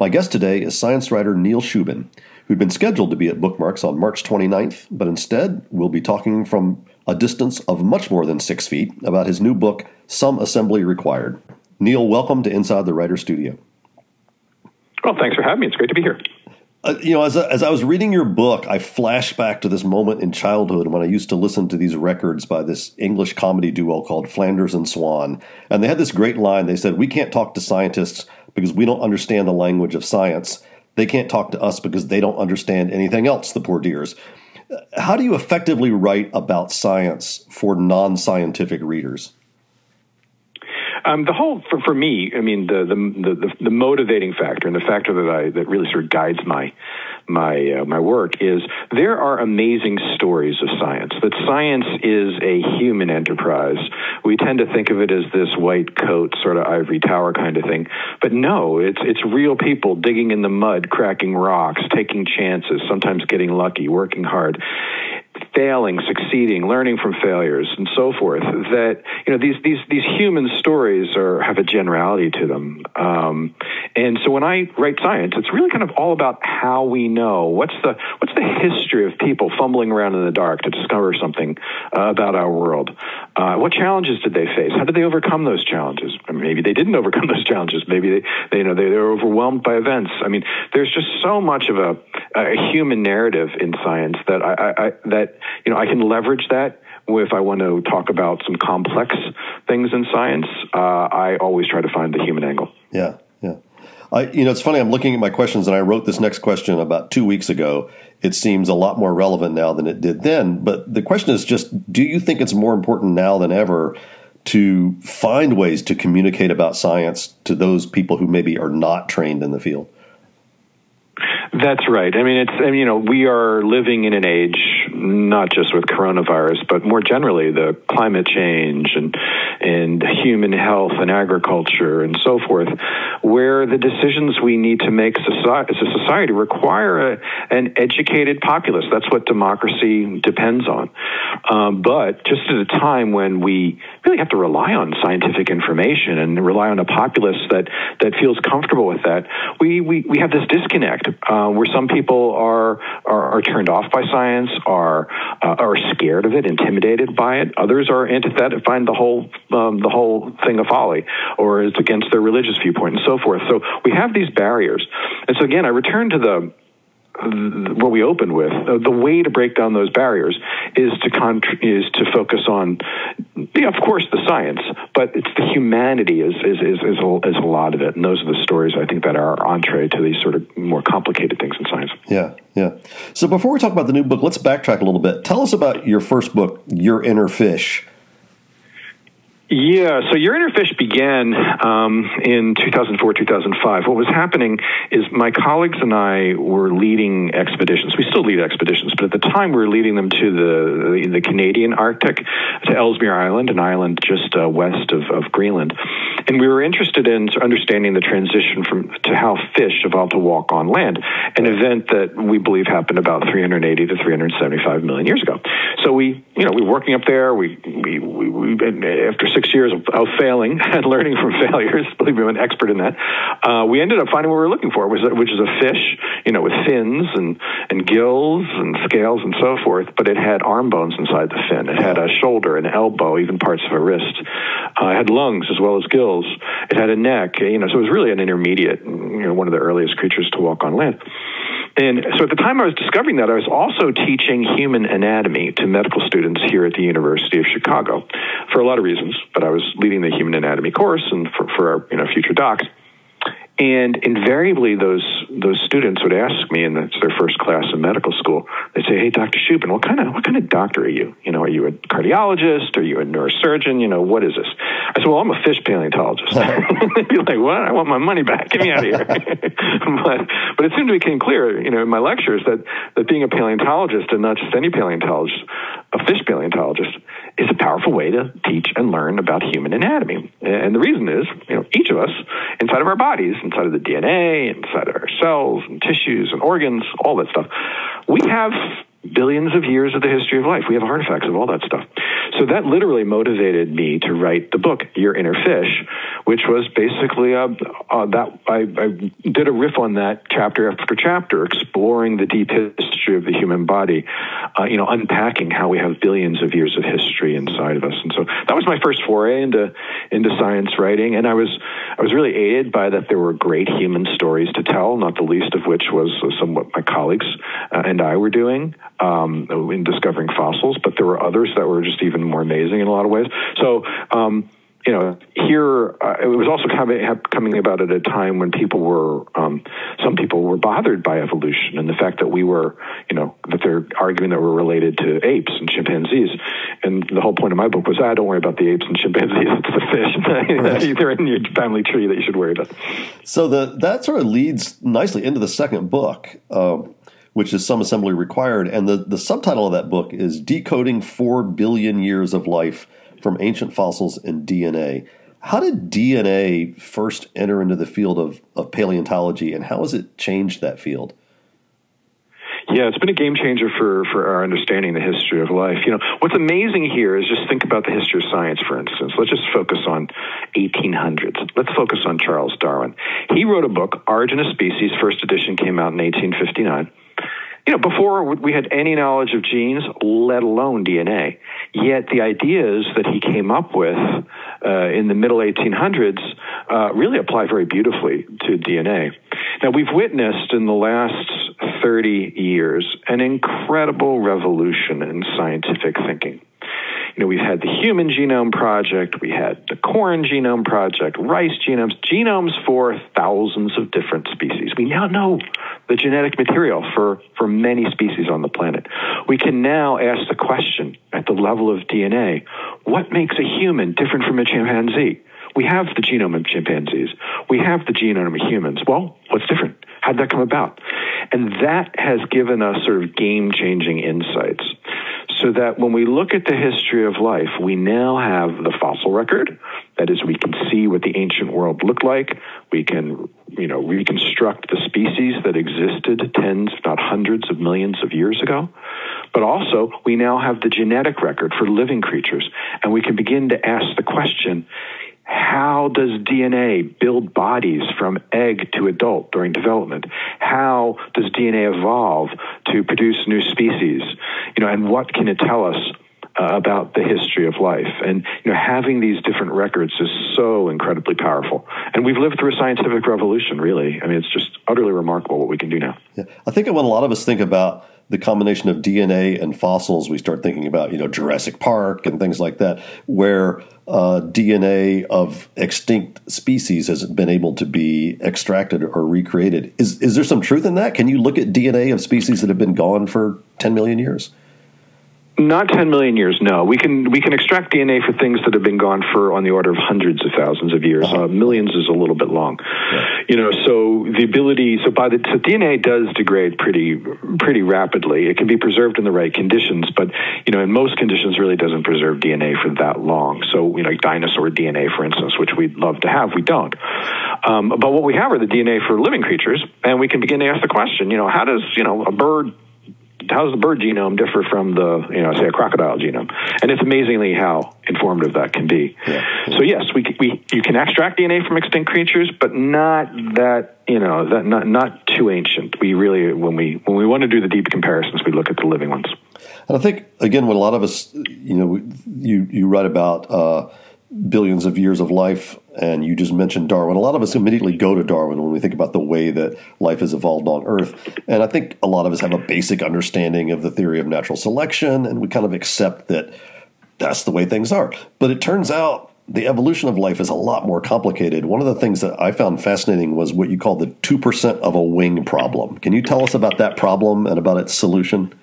My guest today is science writer Neil Shubin, who'd been scheduled to be at Bookmarks on March 29th, but instead will be talking from a distance of much more than six feet about his new book, Some Assembly Required. Neil, welcome to Inside the Writer Studio. Well, thanks for having me. It's great to be here. Uh, you know, as, as I was reading your book, I flashed back to this moment in childhood when I used to listen to these records by this English comedy duo called Flanders and Swan. And they had this great line. They said, We can't talk to scientists because we don't understand the language of science. They can't talk to us because they don't understand anything else, the poor dears. How do you effectively write about science for non scientific readers? Um, the whole for, for me, I mean, the, the the the motivating factor and the factor that I that really sort of guides my my uh, my work is there are amazing stories of science. That science is a human enterprise. We tend to think of it as this white coat sort of ivory tower kind of thing, but no, it's it's real people digging in the mud, cracking rocks, taking chances, sometimes getting lucky, working hard failing, succeeding, learning from failures, and so forth. That you know these these these human stories are have a generality to them. Um, and so when I write science, it's really kind of all about how we know what's the what's the history of people fumbling around in the dark to discover something uh, about our world. Uh, what challenges did they face? How did they overcome those challenges? maybe they didn't overcome those challenges. Maybe they, they you know they, they were overwhelmed by events. I mean, there's just so much of a, a human narrative in science that I, I, I that you know I can leverage that if I want to talk about some complex things in science, uh, I always try to find the human angle. Yeah, yeah. I, you know, it's funny. I'm looking at my questions, and I wrote this next question about two weeks ago. It seems a lot more relevant now than it did then. But the question is just: Do you think it's more important now than ever to find ways to communicate about science to those people who maybe are not trained in the field? That's right. I mean, it's, I mean, you know, we are living in an age, not just with coronavirus, but more generally, the climate change and, and human health and agriculture and so forth, where the decisions we need to make as a society require a, an educated populace. That's what democracy depends on. Um, but just at a time when we really have to rely on scientific information and rely on a populace that, that feels comfortable with that, we, we, we have this disconnect. Uh, where some people are, are, are turned off by science, are uh, are scared of it, intimidated by it. Others are antithetic, find the whole um, the whole thing a folly, or is against their religious viewpoint, and so forth. So we have these barriers, and so again, I return to the what we opened with, uh, the way to break down those barriers is to con- is to focus on, yeah, of course, the science, but it's the humanity is is, is is a, is a lot of it, and those are the stories I think that are entree to these sort of more complicated things in science. Yeah, yeah. So before we talk about the new book, let's backtrack a little bit. Tell us about your first book, Your Inner Fish. Yeah, so Your Inner Fish began um, in 2004, 2005. What was happening is my colleagues and I were leading expeditions. We still lead expeditions, but at the time we were leading them to the the, Canadian Arctic, to Ellesmere Island, an island just uh, west of, of Greenland. And we were interested in understanding the transition from to how fish evolved to walk on land, an event that we believe happened about 380 to 375 million years ago. So we, you know, we were working up there. We, we, we, we after six years of, of, failing and learning from failures, believe me, I'm an expert in that. Uh, we ended up finding what we were looking for, which, which is a fish, you know, with fins and, and gills and scales and so forth, but it had arm bones inside the fin. It had a shoulder, an elbow, even parts of a wrist. Uh, it had lungs as well as gills. It had a neck, you know, so it was really an intermediate, you know, one of the earliest creatures to walk on land. And so at the time I was discovering that, I was also teaching human anatomy to medical students here at the University of Chicago for a lot of reasons. But I was leading the human anatomy course and for, for our you know, future docs. And invariably, those those students would ask me, and it's their first class in medical school. They say, "Hey, Dr. Shubin, what kind of what kind of doctor are you? You know, are you a cardiologist? Are you a neurosurgeon? You know, what is this?" I said, "Well, I'm a fish paleontologist." They'd be like, "What? I want my money back. Get me out of here." but but it soon became clear, you know, in my lectures that that being a paleontologist and not just any paleontologist, a fish paleontologist, is a powerful way to teach and learn about human anatomy. And the reason is, you know, each of us inside of our bodies, inside of the DNA, inside of our cells and tissues and organs, all that stuff, we have billions of years of the history of life. We have artifacts of all that stuff. So that literally motivated me to write the book, Your Inner Fish, which was basically uh, uh, that I, I, did a riff on that chapter after chapter, exploring the deep history of the human body, uh, you know, unpacking how we have billions of years of history inside of us. And so that was my first foray into into science writing, and I was I was really aided by that there were great human stories to tell, not the least of which was some what my colleagues uh, and I were doing um, in discovering fossils, but there were others that were just even more amazing in a lot of ways. So, um, you know, here uh, it was also coming, coming about at a time when people were, um, some people were bothered by evolution and the fact that we were, you know, that they're arguing that we're related to apes and chimpanzees. And the whole point of my book was, ah, don't worry about the apes and chimpanzees. It's the fish. They're in your family tree that you should worry about. So the that sort of leads nicely into the second book. Um, which is some assembly required. And the, the subtitle of that book is Decoding 4 Billion Years of Life from Ancient Fossils and DNA. How did DNA first enter into the field of, of paleontology, and how has it changed that field? Yeah, it's been a game changer for, for our understanding of the history of life. You know, what's amazing here is just think about the history of science, for instance. Let's just focus on 1800s. Let's focus on Charles Darwin. He wrote a book, Origin of Species. First edition came out in 1859 you know, before we had any knowledge of genes, let alone DNA. Yet the ideas that he came up with uh, in the middle 1800s uh, really apply very beautifully to DNA. Now, we've witnessed in the last 30 years an incredible revolution in scientific thinking you know, we've had the Human Genome Project, we had the Corn Genome Project, rice genomes, genomes for thousands of different species. We now know the genetic material for, for many species on the planet. We can now ask the question at the level of DNA what makes a human different from a chimpanzee? We have the genome of chimpanzees. We have the genome of humans. Well, what's different? How'd that come about? And that has given us sort of game changing insights so that when we look at the history of life, we now have the fossil record. That is, we can see what the ancient world looked like. We can, you know, reconstruct the species that existed tens, if not hundreds of millions of years ago. But also, we now have the genetic record for living creatures, and we can begin to ask the question how does DNA build bodies from egg to adult during development? How does DNA evolve to produce new species? You know, and what can it tell us uh, about the history of life. And you know, having these different records is so incredibly powerful. And we've lived through a scientific revolution, really. I mean, it's just utterly remarkable what we can do now. Yeah. I think when a lot of us think about the combination of DNA and fossils, we start thinking about you know Jurassic Park and things like that, where uh, DNA of extinct species has been able to be extracted or recreated. Is is there some truth in that? Can you look at DNA of species that have been gone for ten million years? Not 10 million years, no. We can we can extract DNA for things that have been gone for on the order of hundreds of thousands of years. Uh-huh. Uh, millions is a little bit long. Yeah. You know, so the ability so by the so DNA does degrade pretty pretty rapidly. It can be preserved in the right conditions, but you know, in most conditions really doesn't preserve DNA for that long. So, you know, dinosaur DNA for instance, which we'd love to have, we don't. Um, but what we have are the DNA for living creatures, and we can begin to ask the question, you know, how does, you know, a bird how does the bird genome differ from the, you know, say a crocodile genome? And it's amazingly how informative that can be. Yeah. So yes, we, we you can extract DNA from extinct creatures, but not that you know that not not too ancient. We really when we when we want to do the deep comparisons, we look at the living ones. And I think again, when a lot of us, you know, you you write about. Uh, billions of years of life, and you just mentioned Darwin. A lot of us immediately go to Darwin when we think about the way that life has evolved on Earth. And I think a lot of us have a basic understanding of the theory of natural selection, and we kind of accept that that's the way things are. But it turns out the evolution of life is a lot more complicated. One of the things that I found fascinating was what you call the 2% of a wing problem. Can you tell us about that problem and about its solution?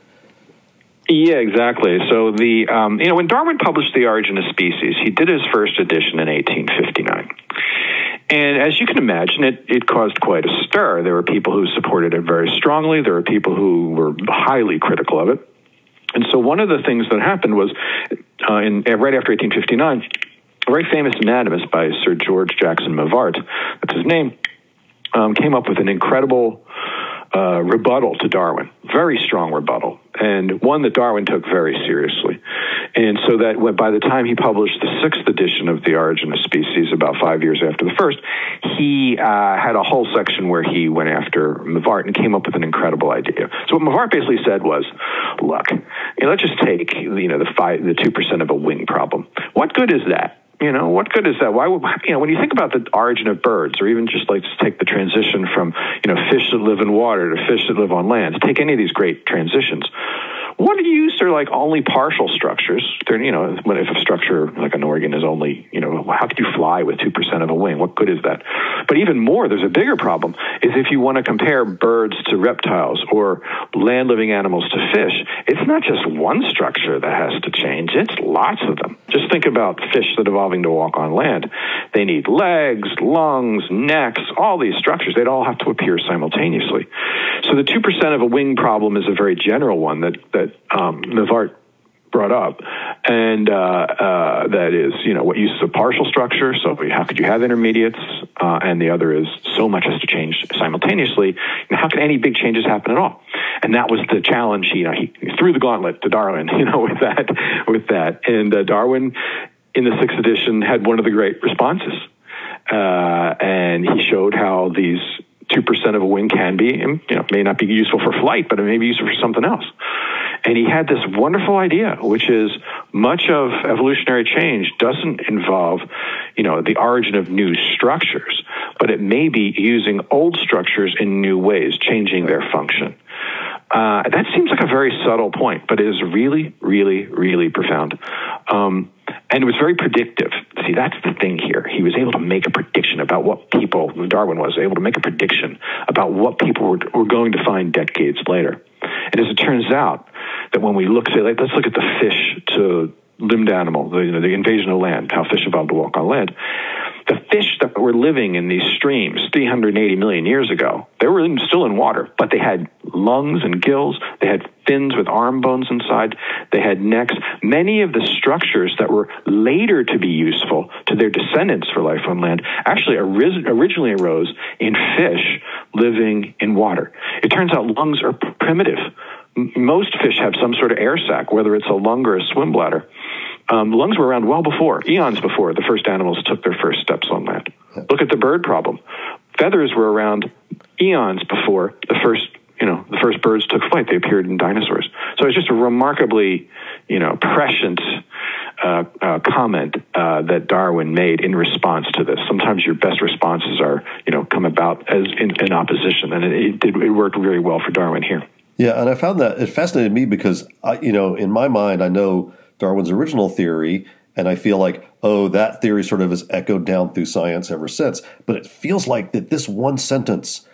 Yeah, exactly. So the um, you know when Darwin published The Origin of Species, he did his first edition in 1859. And as you can imagine, it, it caused quite a stir. There were people who supported it very strongly. There were people who were highly critical of it. And so one of the things that happened was, uh, in right after 1859, a very famous anatomist by Sir George Jackson Mivart, that's his name, um, came up with an incredible uh, rebuttal to Darwin, very strong rebuttal, and one that Darwin took very seriously. And so that when, by the time he published the sixth edition of The Origin of Species, about five years after the first, he uh, had a whole section where he went after Mivart and came up with an incredible idea. So what Mivart basically said was, look, you know, let's just take you know the five, the two percent of a wing problem. What good is that? You know, what good is that? Why would you know when you think about the origin of birds, or even just like just take the transition from you know fish that live in water to fish that live on land. Take any of these great transitions. What use are like only partial structures? They're you know if a structure like an organ is only you know how could you fly with two percent of a wing? What good is that? But even more, there's a bigger problem is if you want to compare birds to reptiles or land living animals to fish. It's not just one structure that has to change; it's lots of them. Just think about fish that are evolving to walk on land. They need legs, lungs, necks, all these structures. They'd all have to appear simultaneously. So the two percent of a wing problem is a very general one that that um, Mivart brought up, and uh, uh, that is, you know, what uses a partial structure. So how could you have intermediates? Uh, and the other is so much has to change simultaneously. And how can any big changes happen at all? And that was the challenge. You know, he, he threw the gauntlet to Darwin. You know, with that, with that, and uh, Darwin in the sixth edition had one of the great responses, uh, and he showed how these two percent of a wing can be, you know, may not be useful for flight, but it may be useful for something else. And he had this wonderful idea, which is much of evolutionary change doesn't involve, you know, the origin of new structures, but it may be using old structures in new ways, changing their function. Uh, that seems like a very subtle point, but it is really, really, really profound. Um, and it was very predictive. See, that's the thing here. He was able to make a prediction about what people, Darwin was able to make a prediction about what people were, were going to find decades later. And as it turns out, that when we look, say, like, let's look at the fish to limbed animal, the, you know, the invasion of land, how fish evolved to walk on land. The fish that were living in these streams 380 million years ago, they were in, still in water, but they had lungs and gills. They had fins with arm bones inside. They had necks. Many of the structures that were later to be useful to their descendants for life on land actually originally arose in fish living in water. It turns out lungs are primitive most fish have some sort of air sac, whether it's a lung or a swim bladder. Um, lungs were around well before, eons before the first animals took their first steps on land. Look at the bird problem. Feathers were around eons before the first, you know, the first birds took flight. They appeared in dinosaurs. So it's just a remarkably, you know, prescient uh, uh, comment uh, that Darwin made in response to this. Sometimes your best responses are, you know, come about as in, in opposition, and it, it, did, it worked very well for Darwin here. Yeah, and I found that it fascinated me because I, you know, in my mind, I know Darwin's original theory, and I feel like, oh, that theory sort of has echoed down through science ever since. But it feels like that this one sentence,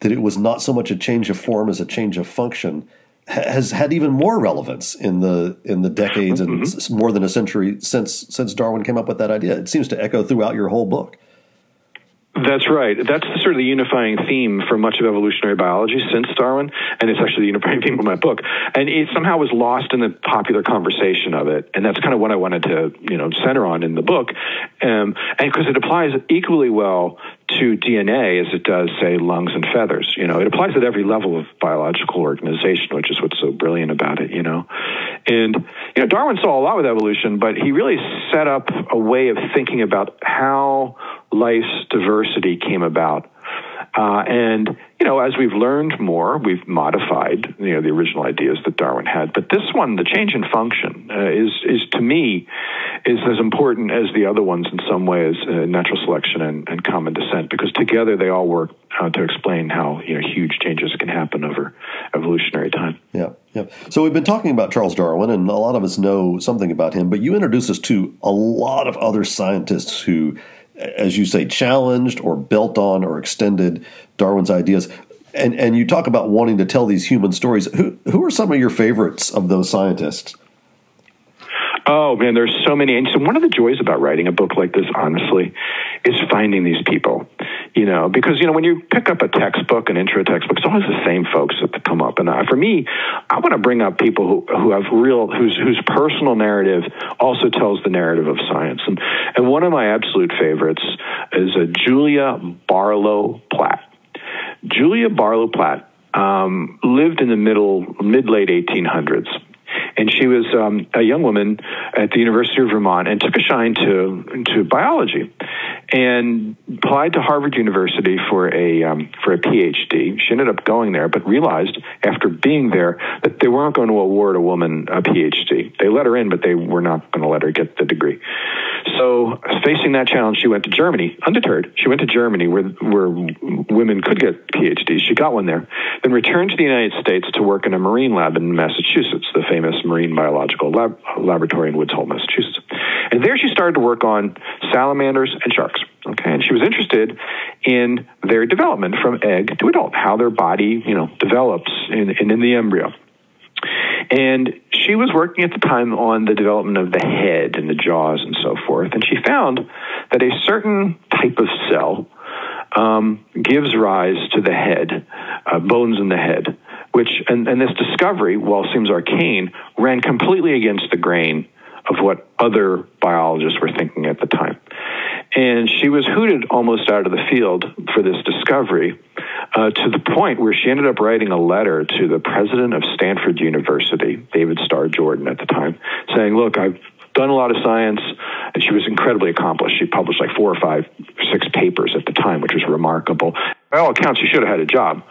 that it was not so much a change of form as a change of function, has had even more relevance in the in the decades and mm-hmm. more than a century since since Darwin came up with that idea. It seems to echo throughout your whole book. That's right. That's sort of the unifying theme for much of evolutionary biology since Darwin, and it's actually the unifying theme of my book. And it somehow was lost in the popular conversation of it, and that's kind of what I wanted to, you know, center on in the book, um, and because it applies equally well to DNA as it does, say, lungs and feathers. You know, it applies at every level of biological organization, which is what's so brilliant about it. You know, and you know, Darwin saw a lot with evolution, but he really set up a way of thinking about how life's diversity came about. Uh, and you know, as we've learned more, we've modified you know the original ideas that Darwin had. But this one, the change in function, uh, is is to me is as important as the other ones in some ways, uh, natural selection and, and, common descent, because together they all work uh, to explain how you know huge changes can happen over evolutionary time. Yeah, yeah. So we've been talking about Charles Darwin, and a lot of us know something about him. But you introduce us to a lot of other scientists who as you say, challenged or built on or extended Darwin's ideas. And and you talk about wanting to tell these human stories. Who who are some of your favorites of those scientists? Oh man, there's so many. And so one of the joys about writing a book like this, honestly, is finding these people. You know, because you know when you pick up a textbook, an intro textbook, it's always the same folks that come up. And for me, I want to bring up people who who have real whose whose personal narrative also tells the narrative of science. And and one of my absolute favorites is a Julia Barlow Platt. Julia Barlow Platt um, lived in the middle mid late 1800s and she was um, a young woman at the University of Vermont and took a shine to to biology, and applied to Harvard University for a um, for a PhD. She ended up going there, but realized after being there that they weren't going to award a woman a PhD. They let her in, but they were not going to let her get the degree. So, facing that challenge, she went to Germany, undeterred. She went to Germany where, where women could get PhDs. She got one there, then returned to the United States to work in a marine lab in Massachusetts, the famous Marine Biological lab, Laboratory in Woods Hole, Massachusetts. And there she started to work on salamanders and sharks. Okay, and she was interested in their development from egg to adult, how their body, you know, develops in, in, in the embryo. And she was working at the time on the development of the head and the jaws and so forth. And she found that a certain type of cell um, gives rise to the head, uh, bones in the head, which, and, and this discovery, while seems arcane, ran completely against the grain of what other biologists were thinking at the time. And she was hooted almost out of the field for this discovery uh, to the point where she ended up writing a letter to the president of Stanford University, David Starr Jordan at the time, saying, Look, I've done a lot of science, and she was incredibly accomplished. She published like four or five, six papers at the time, which was remarkable. By all accounts, she should have had a job.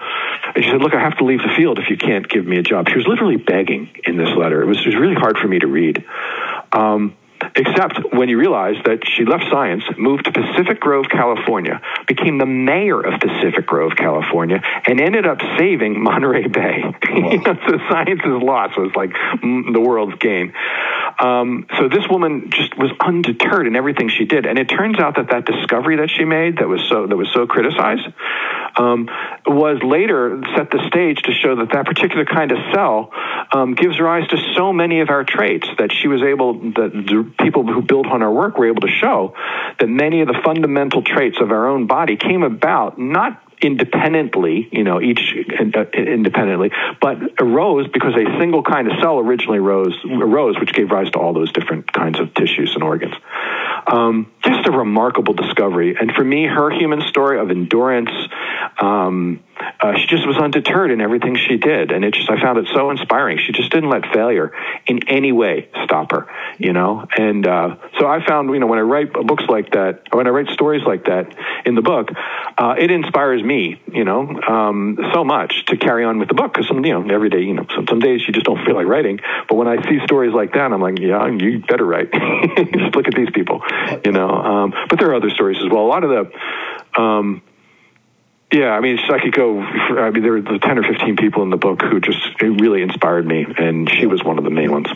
And she said, Look, I have to leave the field if you can't give me a job. She was literally begging in this letter. It was, it was really hard for me to read. Um, except when you realize that she left science, moved to Pacific Grove, California, became the mayor of Pacific Grove, California, and ended up saving Monterey Bay. Wow. you know, so science's loss was like mm, the world's gain. Um, so this woman just was undeterred in everything she did, and it turns out that that discovery that she made that was so that was so criticized um, was later set the stage to show that that particular kind of cell um, gives rise to so many of our traits that she was able that the people who built on our work were able to show that many of the fundamental traits of our own body came about not independently, you know, each uh, independently, but arose because a single kind of cell originally rose, arose, which gave rise to all those different kinds of tissues and organs. Um, just a remarkable discovery. And for me, her human story of endurance, um, uh, she just was undeterred in everything she did, and it just I found it so inspiring. She just didn't let failure in any way stop her, you know. And uh, so I found, you know, when I write books like that, when I write stories like that in the book, uh, it inspires me, you know, um, so much to carry on with the book because some, you know, every day, you know, some, some days you just don't feel like writing, but when I see stories like that, I'm like, yeah, you better write. just look at these people, you know. Um, but there are other stories as well. A lot of the um, yeah, I mean, I could go. I mean, there were the 10 or 15 people in the book who just really inspired me, and she was one of the main ones.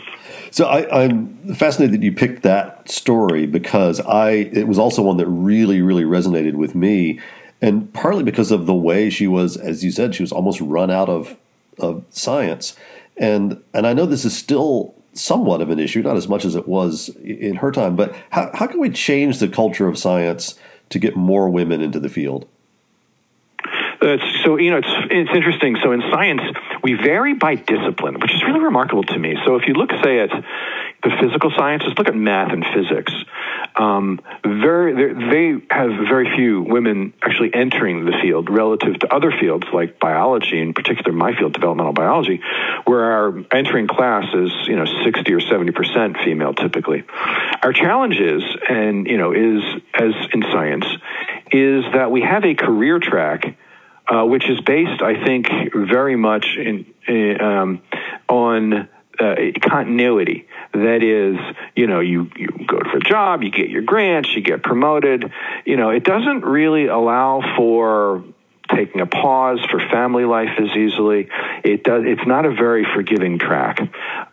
So I, am fascinated that you picked that story because I it was also one that really, really resonated with me, and partly because of the way she was, as you said, she was almost run out of of science, and and I know this is still somewhat of an issue, not as much as it was in her time, but how how can we change the culture of science to get more women into the field? So you know, it's it's interesting. So in science, we vary by discipline, which is really remarkable to me. So if you look, say, at the physical sciences, look at math and physics. Um, very, they have very few women actually entering the field relative to other fields like biology, in particular my field, developmental biology, where our entering class is you know 60 or 70 percent female typically. Our challenge is, and you know, is as in science, is that we have a career track uh, which is based, I think, very much in, in, um, on uh, continuity. That is, you know, you, you go for a job, you get your grants, you get promoted. You know, it doesn't really allow for taking a pause for family life as easily. It does. It's not a very forgiving track.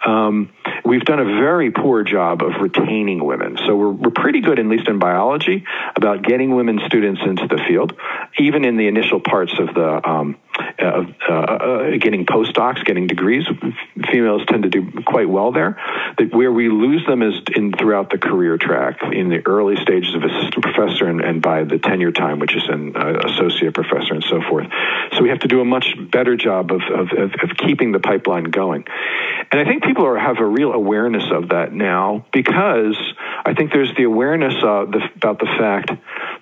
Um, we've done a very poor job of retaining women. So we're, we're pretty good, at least in biology, about getting women students into the field, even in the initial parts of the um, uh, uh, getting postdocs, getting degrees. Females tend to do quite well there. That where we lose them is in throughout the career track, in the early stages of assistant professor, and, and by the tenure time, which is an uh, associate professor and so forth. So we have to do a much better job of, of, of, of keeping the pipeline going. And I think people are, have a real awareness of that now because I think there's the awareness of the, about the fact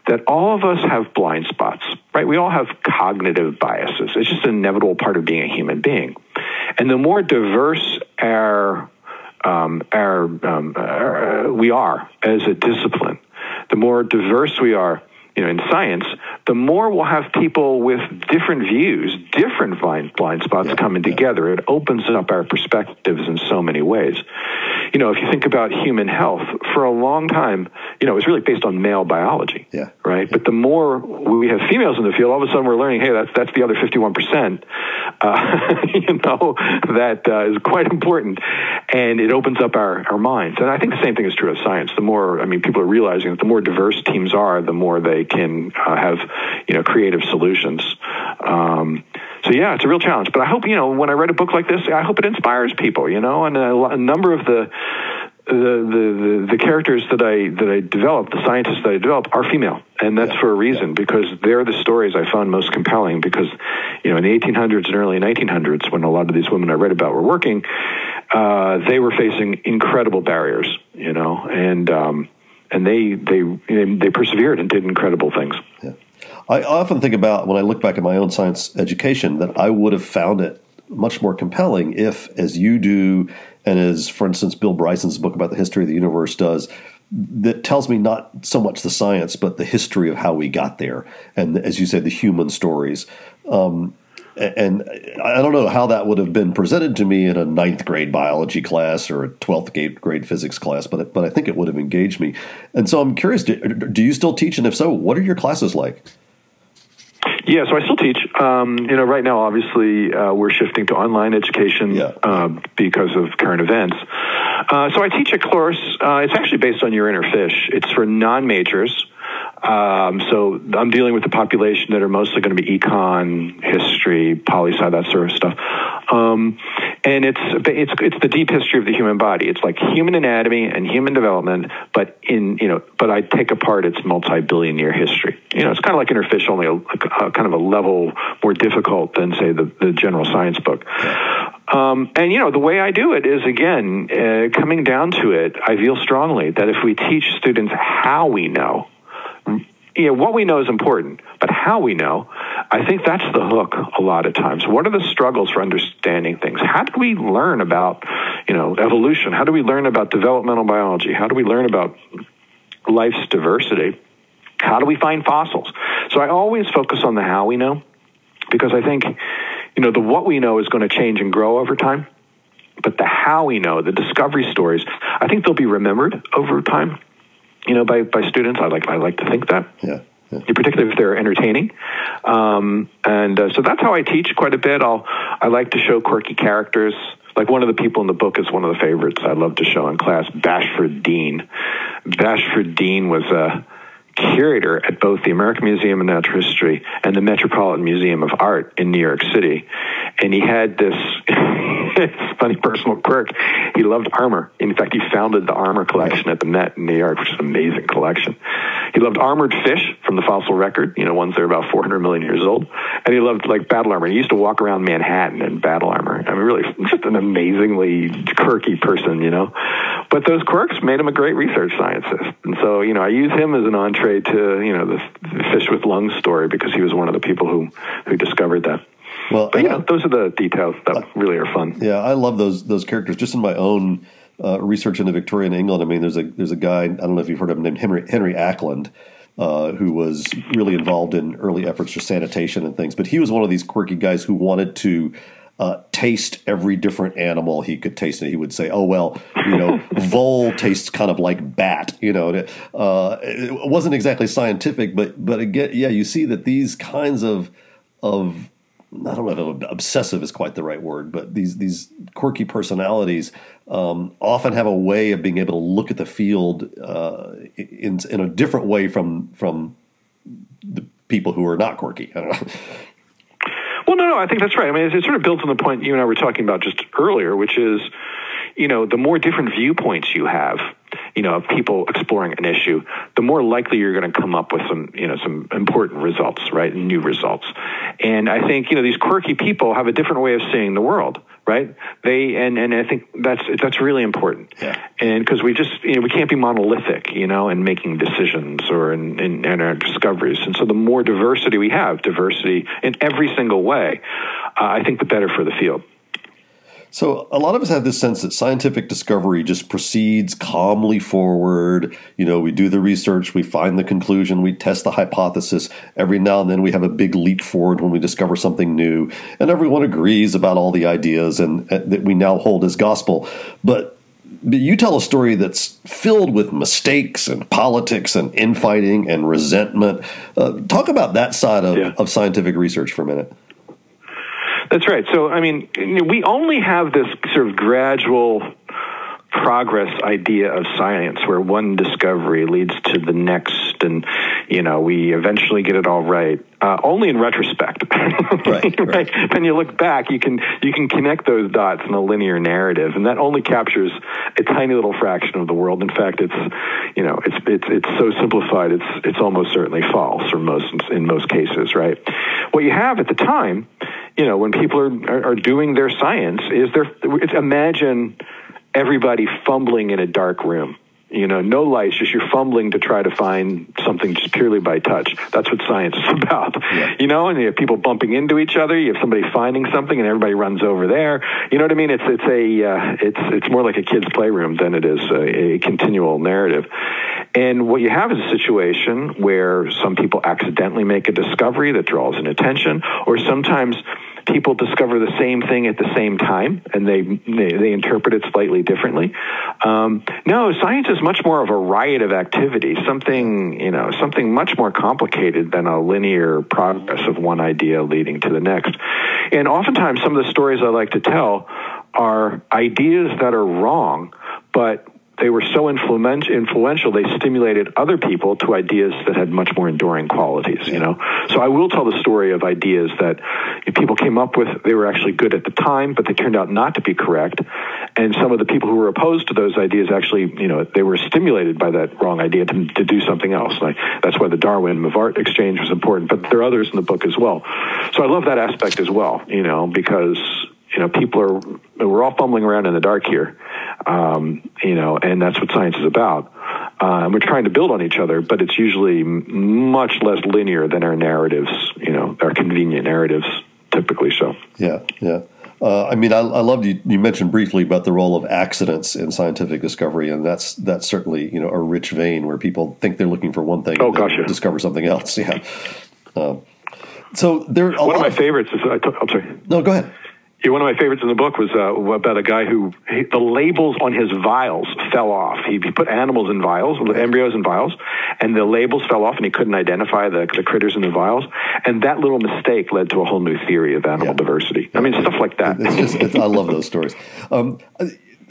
that all of us have blind spots, right? We all have cognitive biases. It's just an inevitable part of being a human being. And the more diverse our, um, our, um, our, uh, we are as a discipline, the more diverse we are, you know, in science, the more we'll have people with different views, different blind, blind spots yeah, coming yeah. together. It opens up our perspectives in so many ways. You know, if you think about human health, for a long time, you know, it was really based on male biology. Yeah. Right. But the more we have females in the field, all of a sudden we're learning, hey, that's that's the other fifty-one percent. Uh, you know, that uh, is quite important, and it opens up our our minds. And I think the same thing is true of science. The more, I mean, people are realizing that the more diverse teams are, the more they can uh, have you know creative solutions. Um, so yeah, it's a real challenge. But I hope you know when I read a book like this, I hope it inspires people. You know, and a, a number of the the, the, the, characters that I that I develop, the scientists that I develop, are female, and that's for a reason because they're the stories I found most compelling. Because you know, in the 1800s and early 1900s, when a lot of these women I read about were working, uh, they were facing incredible barriers. You know, and um, and they they they persevered and did incredible things. Yeah. I often think about when I look back at my own science education that I would have found it much more compelling if, as you do, and as, for instance, Bill Bryson's book about the history of the universe does, that tells me not so much the science, but the history of how we got there, and as you said, the human stories. Um, and I don't know how that would have been presented to me in a ninth grade biology class or a twelfth grade physics class, but but I think it would have engaged me. And so I'm curious: do, do you still teach? And if so, what are your classes like? Yeah, so I still teach. Um, you know, right now, obviously, uh, we're shifting to online education yeah. uh, because of current events. Uh, so I teach a course. Uh, it's actually based on your inner fish. It's for non-majors. Um, so I'm dealing with the population that are mostly going to be econ, history, poli sci, that sort of stuff. Um, and it's it's it's the deep history of the human body. It's like human anatomy and human development, but in you know, but I take apart its multi-billion year history. You know, it's kind of like inner fish, only a, a, kind of a level more difficult than say the the general science book. Um, and you know, the way I do it is again uh, coming down to it. I feel strongly that if we teach students how we know you know, what we know is important, but how we know, I think that's the hook a lot of times. What are the struggles for understanding things? How do we learn about, you know, evolution? How do we learn about developmental biology? How do we learn about life's diversity? How do we find fossils? So I always focus on the how we know because I think, you know, the what we know is going to change and grow over time. But the how we know, the discovery stories, I think they'll be remembered over time you know, by, by students. I like I like to think that. Yeah. yeah. Particularly if they're entertaining, um, and uh, so that's how I teach quite a bit. I'll I like to show quirky characters. Like one of the people in the book is one of the favorites I love to show in class. Bashford Dean. Bashford Dean was a curator at both the American Museum of Natural History and the Metropolitan Museum of Art in New York City, and he had this funny personal quirk. He loved armor. In fact, he founded the armor collection at the Met in New York, which is an amazing collection. He loved armored fish from the fossil record, you know, ones that are about 400 million years old. And he loved like battle armor. He used to walk around Manhattan in battle armor. I mean, really, just an amazingly quirky person, you know. But those quirks made him a great research scientist. And so, you know, I use him as an entree to, you know, the fish with lungs story because he was one of the people who, who discovered that. Well, but you know, those are the details that uh, really are fun. Yeah, I love those those characters. Just in my own uh, research into Victorian England, I mean, there's a there's a guy I don't know if you've heard of him named Henry Henry Acland. Uh, who was really involved in early efforts for sanitation and things, but he was one of these quirky guys who wanted to uh, taste every different animal he could taste. And he would say, "Oh well, you know, vole tastes kind of like bat." You know, uh, it wasn't exactly scientific, but but again, yeah, you see that these kinds of of I don't know if obsessive is quite the right word, but these these quirky personalities um, often have a way of being able to look at the field uh, in in a different way from from the people who are not quirky. I don't know. Well, no, no, I think that's right. I mean, it sort of builds on the point you and I were talking about just earlier, which is, you know, the more different viewpoints you have, you know, of people exploring an issue, the more likely you're going to come up with some, you know, some important results, right? New results. And I think, you know, these quirky people have a different way of seeing the world, right? They, and, and I think that's, that's really important. Yeah. And because we just, you know, we can't be monolithic, you know, in making decisions or in, in, in our discoveries. And so the more diversity we have, diversity in every single way, uh, I think the better for the field. So a lot of us have this sense that scientific discovery just proceeds calmly forward. You know, we do the research, we find the conclusion, we test the hypothesis. Every now and then we have a big leap forward when we discover something new, and everyone agrees about all the ideas and, and that we now hold as gospel. But but you tell a story that's filled with mistakes and politics and infighting and resentment. Uh, talk about that side of, Yeah. of scientific research for a minute. That's right. So, I mean, we only have this sort of gradual progress idea of science where one discovery leads to the next and you know we eventually get it all right uh, only in retrospect. Right, right. when you look back you can you can connect those dots in a linear narrative and that only captures a tiny little fraction of the world. In fact it's you know it's it's it's so simplified it's it's almost certainly false or most in most cases right? What you have at the time you know when people are are, are doing their science is there it's imagine everybody fumbling in a dark room. You know, no lights, just you're fumbling to try to find something just purely by touch. That's what science is about. You know, and you have people bumping into each other. You have somebody finding something, and everybody runs over there. You know what I mean? It's it's a uh, it's it's more like a kid's playroom than it is a, a continual narrative. And what you have is a situation where some people accidentally make a discovery that draws an attention, or sometimes people discover the same thing at the same time and they they, they interpret it slightly differently. Um, no, science is much more of a riot of activity, something you know, something much more complicated than a linear progress of one idea leading to the next. And oftentimes, some of the stories I like to tell are ideas that are wrong, but they were so influent- influential they stimulated other people to ideas that had much more enduring qualities you know? So i will tell the story of ideas that people came up with they were actually good at the time but they turned out not to be correct. And some of the people who were opposed to those ideas actually you know they were stimulated by that wrong idea to, to do something else. Like that's why the darwin Mivart exchange was important but there are others in the book as well. So i love that aspect as well you know because you know people are we're all fumbling around in the dark here um, you know, and that's what science is about. Uh, and we're trying to build on each other, but it's usually much less linear than our narratives, you know, our convenient narratives typically So, Yeah, yeah. Uh, I mean, I, I loved you. You mentioned briefly about the role of accidents in scientific discovery, and that's that's certainly you know a rich vein where people think they're looking for one thing, Oh, gosh, yeah. discover something else. Yeah. Um, so there. A One lot of my favorites is, I t- I'm sorry. No, go ahead. Yeah, one of my favorites in the book was uh, about a guy who he, the labels on his vials fell off. He, he put animals in vials, embryos in vials, and the labels fell off, and he couldn't identify the, the critters in the vials. And that little mistake led to a whole new theory of animal Yeah. diversity. I mean, stuff like that. It's just, it's, I love those stories. Um,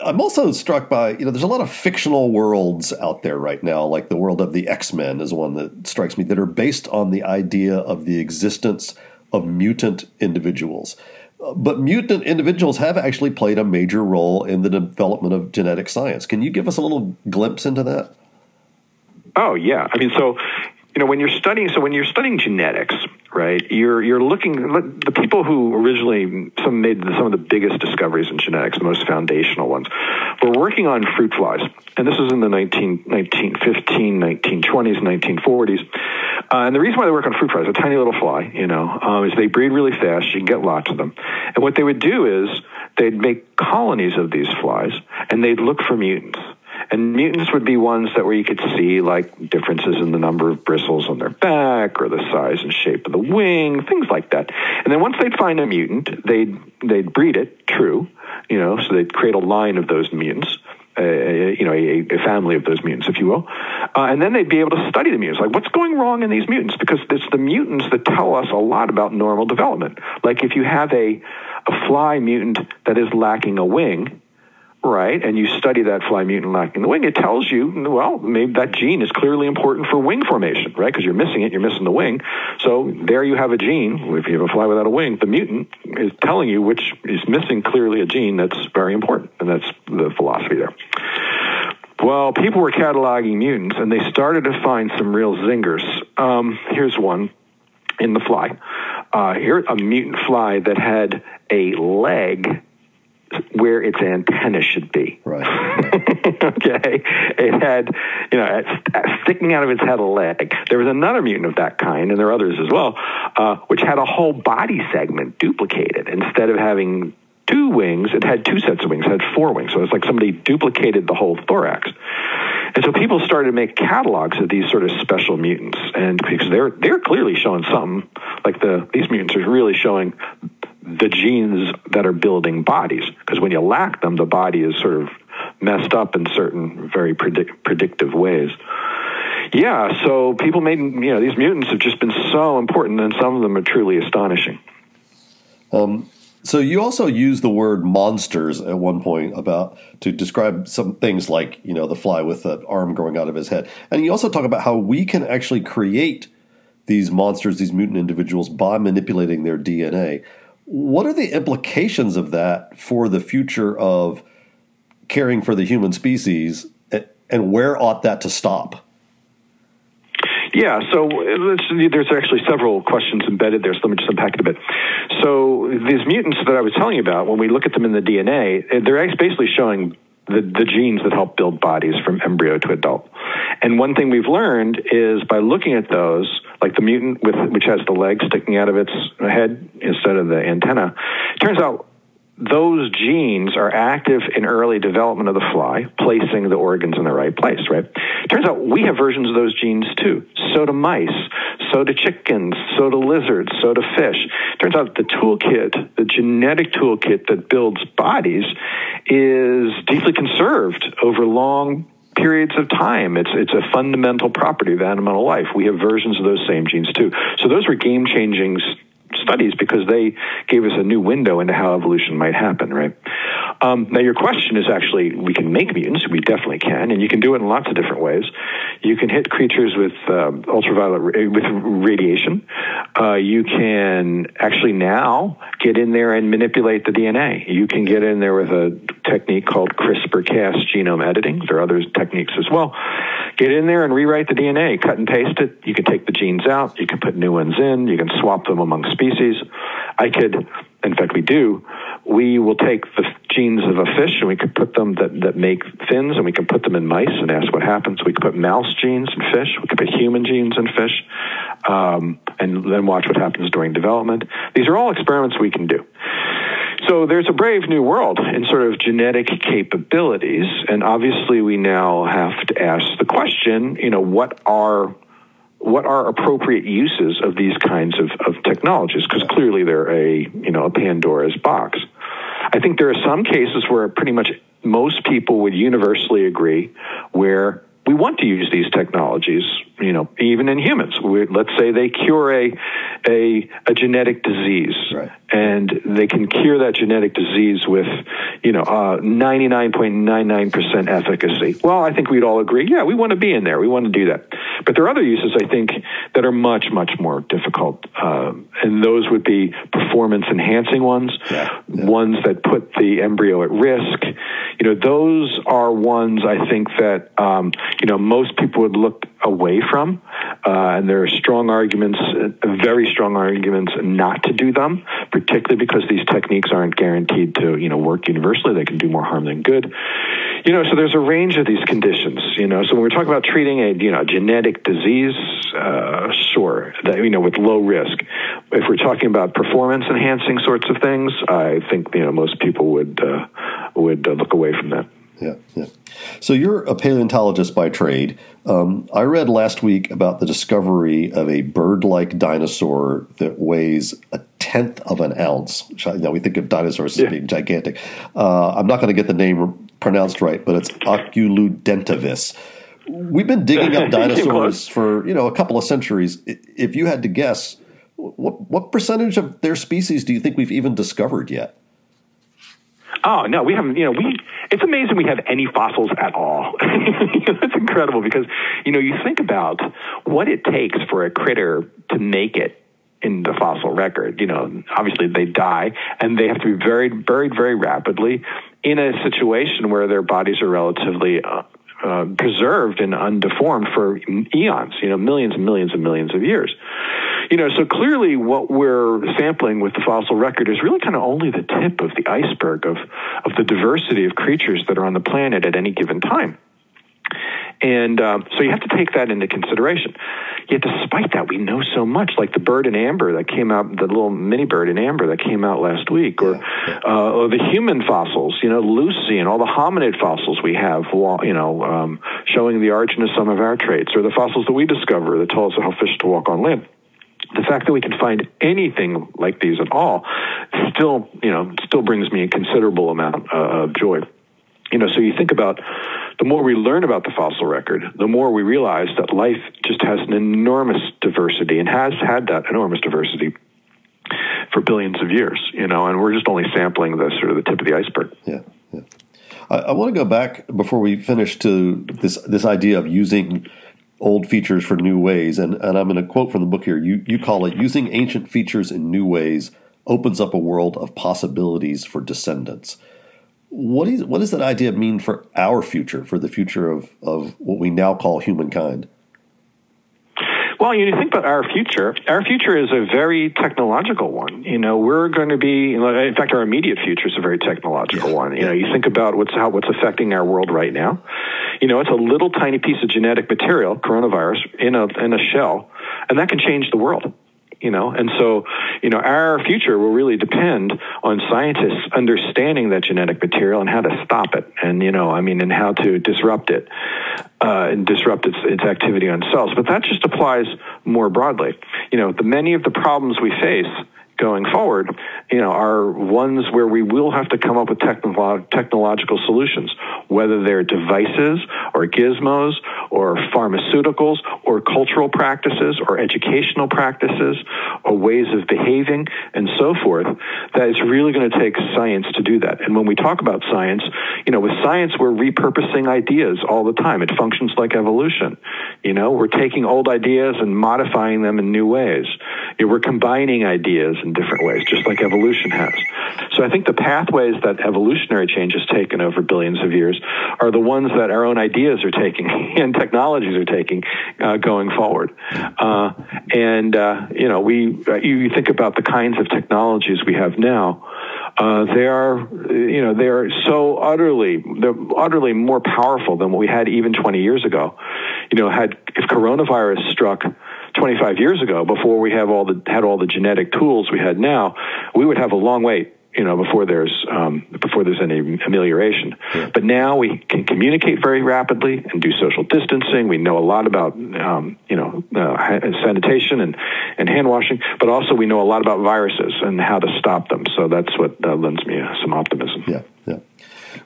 I'm also struck by you know there's a lot of fictional worlds out there right now, like the world of the X Men is one that strikes me that are based on the idea of the existence of mutant individuals. But mutant individuals have actually played a major role in the development of genetic science. Can you give us a little glimpse into that? Oh yeah, I mean, so you know, when you're studying, so when you're studying genetics, right? You're you're looking the people who originally some made some of the biggest discoveries in genetics, the most foundational ones, were working on fruit flies, and this is in the 19, 1915, 1920s, 1940s. Uh, and the reason why they work on fruit flies, a tiny little fly, you know, um, is they breed really fast. You can get lots of them. And what they would do is they'd make colonies of these flies, and they'd look for mutants. And mutants would be ones that where you could see like differences in the number of bristles on their back or the size and shape of the wing, things like that. And then once they'd find a mutant, they'd they'd breed it, true, you know, so they'd create a line of those mutants. a, you know, a, a, family of those mutants, if you will, uh, and then they'd be able to study the mutants. Like, what's going wrong in these mutants? Because it's the mutants that tell us a lot about normal development. Like, if you have a a fly mutant that is lacking a wing, right, and you study that fly mutant lacking the wing, it tells you, well, maybe that gene is clearly important for wing formation, right? Because you're missing it, you're missing the wing. So there you have a gene. If you have a fly without a wing, the mutant is telling you which is missing clearly a gene that's very important, and that's the philosophy there. Well, people were cataloging mutants, and they started to find some real zingers. Um, here's one in the fly. Uh, here, a mutant fly that had a leg where its antenna should be. Right. okay. It had, you know, sticking out of its head a leg. There was another mutant of that kind, and there are others as well, uh, which had a whole body segment duplicated. Instead of having two wings, it had two sets of wings, it had four wings. So it's like somebody duplicated the whole thorax. And so people started to make catalogs of these sort of special mutants, and because they're they're clearly showing something, like the these mutants are really showing the genes that are building bodies. Because when you lack them, the body is sort of messed up in certain very predict- predictive ways. Yeah, so people made, you know, these mutants have just been so important, and some of them are truly astonishing. Um, so you also use the word monsters at one point about to describe some things like you know the fly with the arm growing out of his head, and you also talk about how we can actually create these monsters, these mutant individuals, by manipulating their DNA. What are the implications of that for the future of caring for the human species, and where ought that to stop? Yeah, so there's actually several questions embedded there, so let me just unpack it a bit. So these mutants that I was telling you about, when we look at them in the DNA, they're basically showing the, the genes that help build bodies from embryo to adult. And one thing we've learned is by looking at those, like the mutant with which has the leg sticking out of its head instead of the antenna, turns out those genes are active in early development of the fly, placing the organs in the right place, right? Turns out we have versions of those genes too. So do mice, so do chickens, so do lizards, so do fish. Turns out the toolkit, the genetic toolkit that builds bodies, is deeply conserved over long periods of time. It's it's a fundamental property of animal life. We have versions of those same genes too. So those were game changing studies because they gave us a new window into how evolution might happen, right? Um, now, your question is actually we can make mutants. We definitely can, and you can do it in lots of different ways. You can hit creatures with uh, ultraviolet with radiation. Uh, you can actually now get in there and manipulate the DNA. You can get in there with a technique called CRISPR-Cas genome editing. There are other techniques as well. Get in there and rewrite the DNA, cut and paste it. You can take the genes out. You can put new ones in. You can swap them among species. I could, in fact, we do. We will take the genes of a fish and we could put them that, that make fins and we can put them in mice and ask what happens. We could put mouse genes in fish. We could put human genes in fish um, and then watch what happens during development. These are all experiments we can do. So there's a brave new world in sort of genetic capabilities, and obviously we now have to ask the question, you know, what are what are appropriate uses of these kinds of, of technologies? Because clearly they're a you know a Pandora's box. I think there are some cases where pretty much most people would universally agree where we want to use these technologies, you know, even in humans. We, let's say they cure a, a, a genetic disease, right. and they can cure that genetic disease with, you know, uh, 99.99% efficacy. Well, I think we'd all agree, yeah, we want to be in there. We want to do that. But there are other uses, I think, that are much, much more difficult, uh, and those would be performance enhancing ones, yeah. Yeah. ones that put the embryo at risk. You know, those are ones I think that um, you know most people would look away from, uh, and there are strong arguments, uh, very strong arguments, not to do them, particularly because these techniques aren't guaranteed to you know work universally. They can do more harm than good. You know, so there's a range of these conditions. You know, so when we're talking about treating a you know genetic disease, uh, sure, that you know with low risk. If we're talking about performance enhancing sorts of things, I think you know most people would uh, would uh, look away from that. Yeah, yeah. So you're a paleontologist by trade. Um, I read last week about the discovery of a bird-like dinosaur that weighs a tenth of an ounce. Which I, know, we think of dinosaurs as yeah. being gigantic. Uh, I'm not going to get the name pronounced right, but it's Oculudentavis. We've been digging up dinosaurs for you know a couple of centuries. If you had to guess, what what percentage of their species do you think we've even discovered yet? Oh no, we haven't. You know, we. It's amazing we have any fossils at all. It's incredible because you know you think about what it takes for a critter to make it in the fossil record. You know, obviously they die and they have to be buried buried very rapidly in a situation where their bodies are relatively uh, uh, preserved and undeformed for eons, you know, millions and millions and millions of years. You know, so clearly what we're sampling with the fossil record is really kind of only the tip of the iceberg of, of the diversity of creatures that are on the planet at any given time. And um, so you have to take that into consideration. Yet, despite that, we know so much, like the bird in amber that came out, the little mini bird in amber that came out last week, or, uh, or the human fossils, you know, Lucy and all the hominid fossils we have, you know, um, showing the origin of some of our traits, or the fossils that we discover that tell us how fish to walk on land the fact that we can find anything like these at all still, you know, still brings me a considerable amount uh, of joy. You know, so you think about the more we learn about the fossil record, the more we realize that life just has an enormous diversity and has had that enormous diversity for billions of years, you know, and we're just only sampling the sort of the tip of the iceberg. Yeah. yeah. I, I want to go back before we finish to this this idea of using old features for new ways, and, and I'm going to quote from the book here. You you call it using ancient features in new ways opens up a world of possibilities for descendants what is what does that idea mean for our future, for the future of, of what we now call humankind? Well, you think about our future. Our future is a very technological one. You know, we're going to be, in fact, our immediate future is a very technological one. You know, you think about what's how what's affecting our world right now. You know, it's a little tiny piece of genetic material, coronavirus, in a in a shell, and that can change the world you know? And so you know our future will really depend on scientists understanding that genetic material and how to stop it and you know i mean and how to disrupt it uh, and disrupt its, its activity on cells. But that just applies more broadly. You know the many of the problems we face going forward, you know, are ones where we will have to come up with technolo- technological solutions, whether they're devices or gizmos or pharmaceuticals or cultural practices or educational practices or ways of behaving and so forth, that it's really going to take science to do that. And when we talk about science, you know, with science, we're repurposing ideas all the time. It functions like evolution. You know, we're taking old ideas and modifying them in new ways. You know, we're combining ideas in different ways, just like evolution has. So I think the pathways that evolutionary change has taken over billions of years are the ones that our own ideas are taking and technologies are taking uh, going forward. Uh, and uh, you know, we uh, you think about the kinds of technologies we have now. Uh, they are, you know, they are so utterly, they're utterly more powerful than what we had even 20 years ago. You know, had if coronavirus struck 25 years ago, before we have all the had all the genetic tools we had now, we would have a long wait you know before there's um, before there's any amelioration. Yeah. But now we can communicate very rapidly and do social distancing. We know a lot about um, you know uh, sanitation and and hand washing, but also we know a lot about viruses and how to stop them. So that's what uh, lends me some optimism. Yeah, yeah.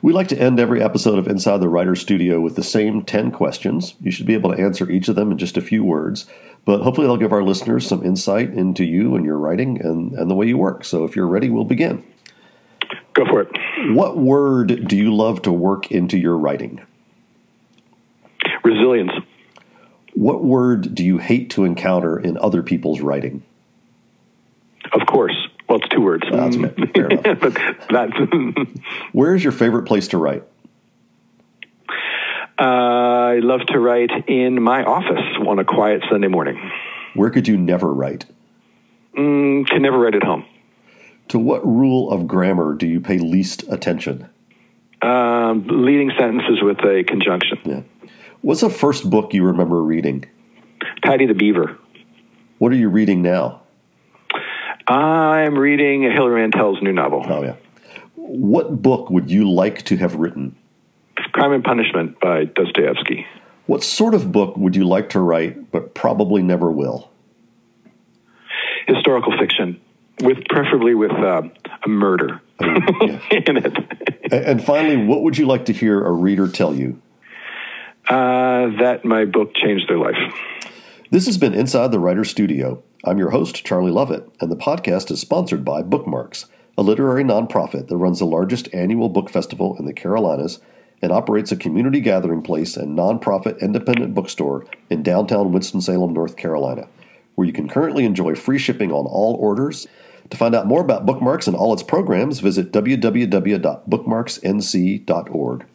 We like to end every episode of Inside the Writer Studio with the same 10 questions. You should be able to answer each of them in just a few words, but hopefully they'll give our listeners some insight into you and your writing and, and the way you work. So if you're ready, we'll begin. Go for it. What word do you love to work into your writing? Resilience. What word do you hate to encounter in other people's writing? Of course. Well, it's two words. That's fair enough. but that's Where is your favorite place to write? Uh, I love to write in my office on a quiet Sunday morning. Where could you never write? Mm, can never write at home. To what rule of grammar do you pay least attention? Um, leading sentences with a conjunction. Yeah. What's the first book you remember reading? Paddy the Beaver. What are you reading now? I'm reading Hilary Mantel's new novel. Oh, yeah. What book would you like to have written? Crime and Punishment by Dostoevsky. What sort of book would you like to write, but probably never will? Historical fiction, with preferably with uh, a murder yeah. in it. and finally, what would you like to hear a reader tell you? Uh, that my book changed their life. This has been Inside the Writer Studio. I'm your host, Charlie Lovett, and the podcast is sponsored by Bookmarks, a literary nonprofit that runs the largest annual book festival in the Carolinas and operates a community gathering place and nonprofit independent bookstore in downtown Winston-Salem, North Carolina, where you can currently enjoy free shipping on all orders. To find out more about Bookmarks and all its programs, visit www.bookmarksnc.org.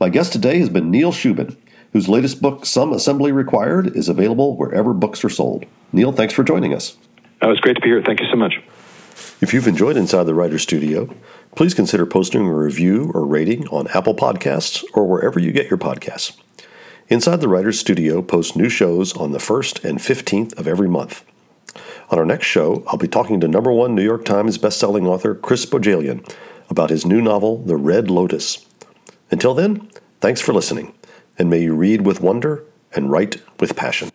My guest today has been Neil Shubin, whose latest book, Some Assembly Required, is available wherever books are sold. Neil, thanks for joining us. Oh, it's great to be here. Thank you so much. If you've enjoyed Inside the Writer's Studio, please consider posting a review or rating on Apple Podcasts or wherever you get your podcasts. Inside the Writer's Studio posts new shows on the 1st and 15th of every month. On our next show, I'll be talking to number one New York Times bestselling author Chris Bohjalian about his new novel, The Red Lotus. Until then, thanks for listening, and may you read with wonder and write with passion.